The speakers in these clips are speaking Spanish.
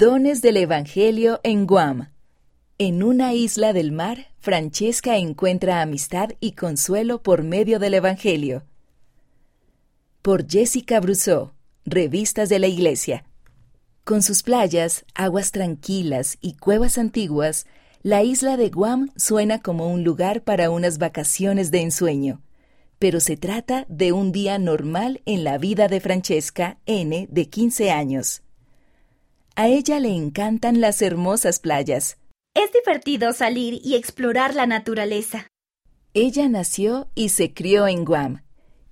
Dones del Evangelio en Guam. En una isla del mar, Francesca encuentra amistad y consuelo por medio del Evangelio. Por Jessica Brousseau, Revistas de la Iglesia. Con sus playas, aguas tranquilas y cuevas antiguas, la isla de Guam suena como un lugar para unas vacaciones de ensueño. Pero se trata de un día normal en la vida de Francesca N, de 15 años. A ella le encantan las hermosas playas. Es divertido salir y explorar la naturaleza. Ella nació y se crió en Guam,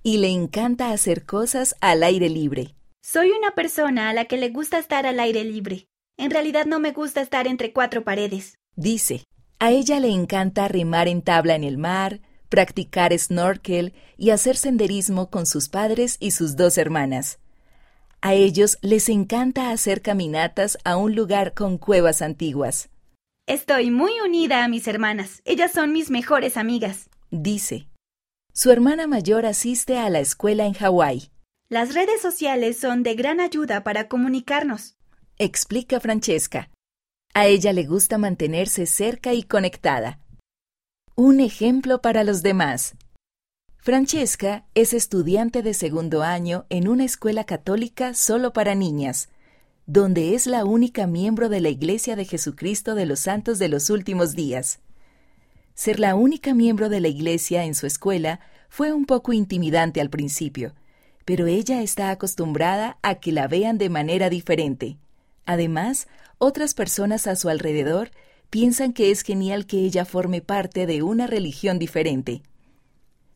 y le encanta hacer cosas al aire libre. Soy una persona a la que le gusta estar al aire libre. En realidad no me gusta estar entre cuatro paredes. Dice, a ella le encanta remar en tabla en el mar, practicar snorkel y hacer senderismo con sus padres y sus dos hermanas. A ellos les encanta hacer caminatas a un lugar con cuevas antiguas. Estoy muy unida a mis hermanas. Ellas son mis mejores amigas. Dice. Su hermana mayor asiste a la escuela en Hawái. Las redes sociales son de gran ayuda para comunicarnos. Explica Francesca. A ella le gusta mantenerse cerca y conectada. Un ejemplo para los demás. Francesca es estudiante de segundo año en una escuela católica solo para niñas, donde es la única miembro de la Iglesia de Jesucristo de los Santos de los Últimos Días. Ser la única miembro de la Iglesia en su escuela fue un poco intimidante al principio, pero ella está acostumbrada a que la vean de manera diferente. Además, otras personas a su alrededor piensan que es genial que ella forme parte de una religión diferente.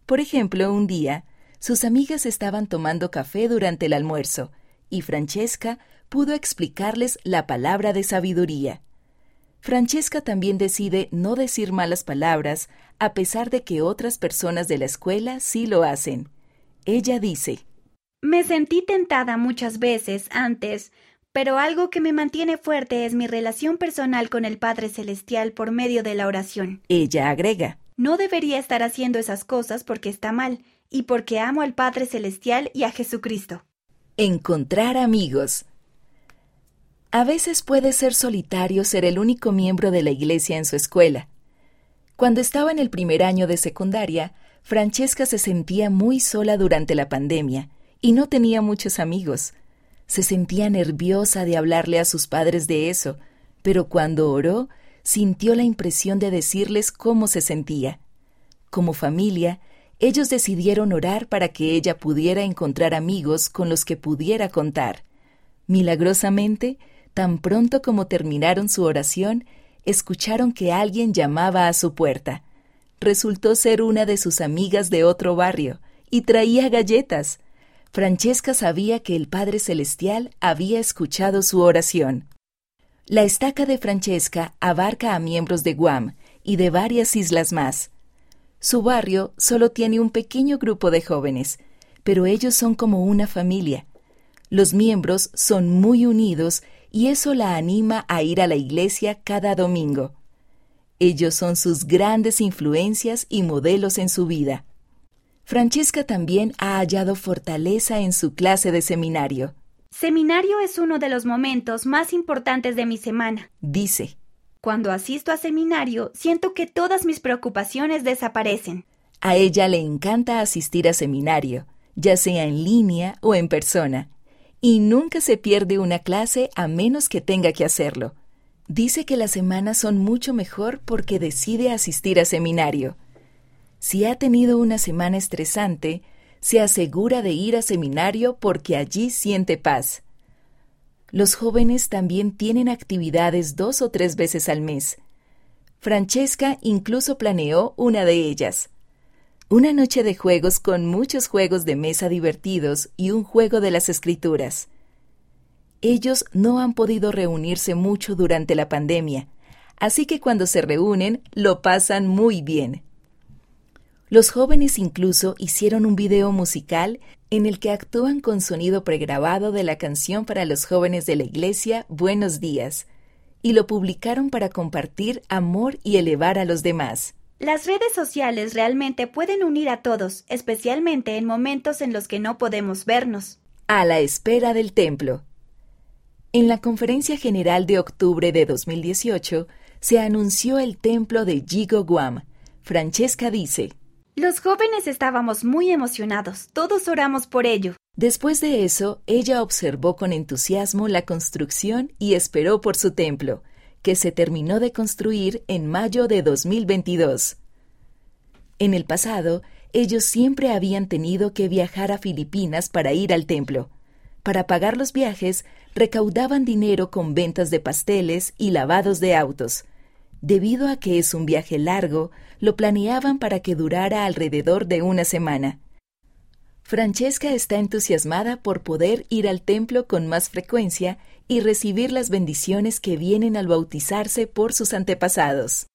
Por ejemplo, un día, sus amigas estaban tomando café durante el almuerzo, y Francesca pudo explicarles la palabra de sabiduría. Francesca también decide no decir malas palabras, a pesar de que otras personas de la escuela sí lo hacen. Ella dice, Me sentí tentada muchas veces antes, pero algo que me mantiene fuerte es mi relación personal con el Padre Celestial por medio de la oración. Ella agrega, no debería estar haciendo esas cosas porque está mal y porque amo al Padre Celestial y a Jesucristo. Encontrar amigos. A veces puede ser solitario ser el único miembro de la iglesia en su escuela. Cuando estaba en el primer año de secundaria, Francesca se sentía muy sola durante la pandemia y no tenía muchos amigos. Se sentía nerviosa de hablarle a sus padres de eso, pero cuando oró, sintió la impresión de decirles cómo se sentía. Como familia, ellos decidieron orar para que ella pudiera encontrar amigos con los que pudiera contar. Milagrosamente, tan pronto como terminaron su oración, escucharon que alguien llamaba a su puerta. Resultó ser una de sus amigas de otro barrio, y traía galletas. Francesca sabía que el Padre Celestial había escuchado su oración. La estaca de Francesca abarca a miembros de Guam y de varias islas más. Su barrio solo tiene un pequeño grupo de jóvenes, pero ellos son como una familia. Los miembros son muy unidos y eso la anima a ir a la iglesia cada domingo. Ellos son sus grandes influencias y modelos en su vida. Francesca también ha hallado fortaleza en su clase de seminario. Seminario es uno de los momentos más importantes de mi semana. Dice. Cuando asisto a seminario, siento que todas mis preocupaciones desaparecen. A ella le encanta asistir a seminario, ya sea en línea o en persona, y nunca se pierde una clase a menos que tenga que hacerlo. Dice que las semanas son mucho mejor porque decide asistir a seminario. Si ha tenido una semana estresante, se asegura de ir a seminario porque allí siente paz. Los jóvenes también tienen actividades dos o tres veces al mes. Francesca incluso planeó una de ellas. Una noche de juegos con muchos juegos de mesa divertidos y un juego de las escrituras. Ellos no han podido reunirse mucho durante la pandemia, así que cuando se reúnen lo pasan muy bien. Los jóvenes incluso hicieron un video musical en el que actúan con sonido pregrabado de la canción para los jóvenes de la iglesia Buenos días, y lo publicaron para compartir amor y elevar a los demás. Las redes sociales realmente pueden unir a todos, especialmente en momentos en los que no podemos vernos. A la espera del templo. En la Conferencia General de octubre de 2018 se anunció el templo de Jigo Guam. Francesca dice, Los jóvenes estábamos muy emocionados, todos oramos por ello. Después de eso, ella observó con entusiasmo la construcción y esperó por su templo, que se terminó de construir en mayo de 2022. En el pasado, ellos siempre habían tenido que viajar a Filipinas para ir al templo. Para pagar los viajes, recaudaban dinero con ventas de pasteles y lavados de autos. Debido a que es un viaje largo, lo planeaban para que durara alrededor de una semana. Francesca está entusiasmada por poder ir al templo con más frecuencia y recibir las bendiciones que vienen al bautizarse por sus antepasados.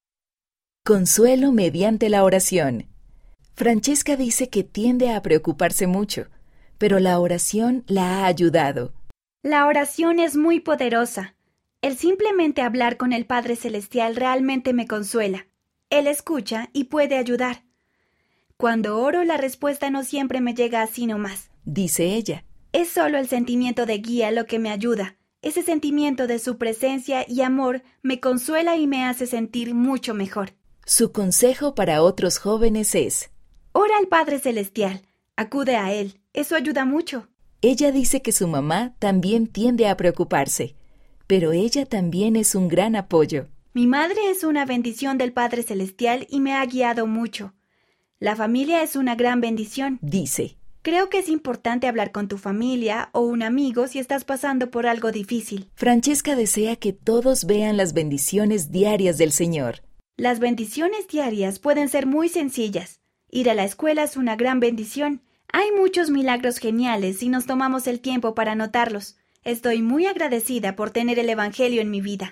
Consuelo mediante la oración. Francesca dice que tiende a preocuparse mucho, pero la oración la ha ayudado. La oración es muy poderosa. El simplemente hablar con el Padre Celestial realmente me consuela. Él escucha y puede ayudar. Cuando oro la respuesta no siempre me llega así nomás. Dice ella. Es solo el sentimiento de guía lo que me ayuda. Ese sentimiento de su presencia y amor me consuela y me hace sentir mucho mejor. Su consejo para otros jóvenes es Ora al Padre Celestial, acude a Él, eso ayuda mucho. Ella dice que su mamá también tiende a preocuparse, pero ella también es un gran apoyo. Mi madre es una bendición del Padre Celestial y me ha guiado mucho. La familia es una gran bendición, dice. Creo que es importante hablar con tu familia o un amigo si estás pasando por algo difícil. Francesca desea que todos vean las bendiciones diarias del Señor. Las bendiciones diarias pueden ser muy sencillas. Ir a la escuela es una gran bendición. Hay muchos milagros geniales si nos tomamos el tiempo para notarlos. Estoy muy agradecida por tener el Evangelio en mi vida.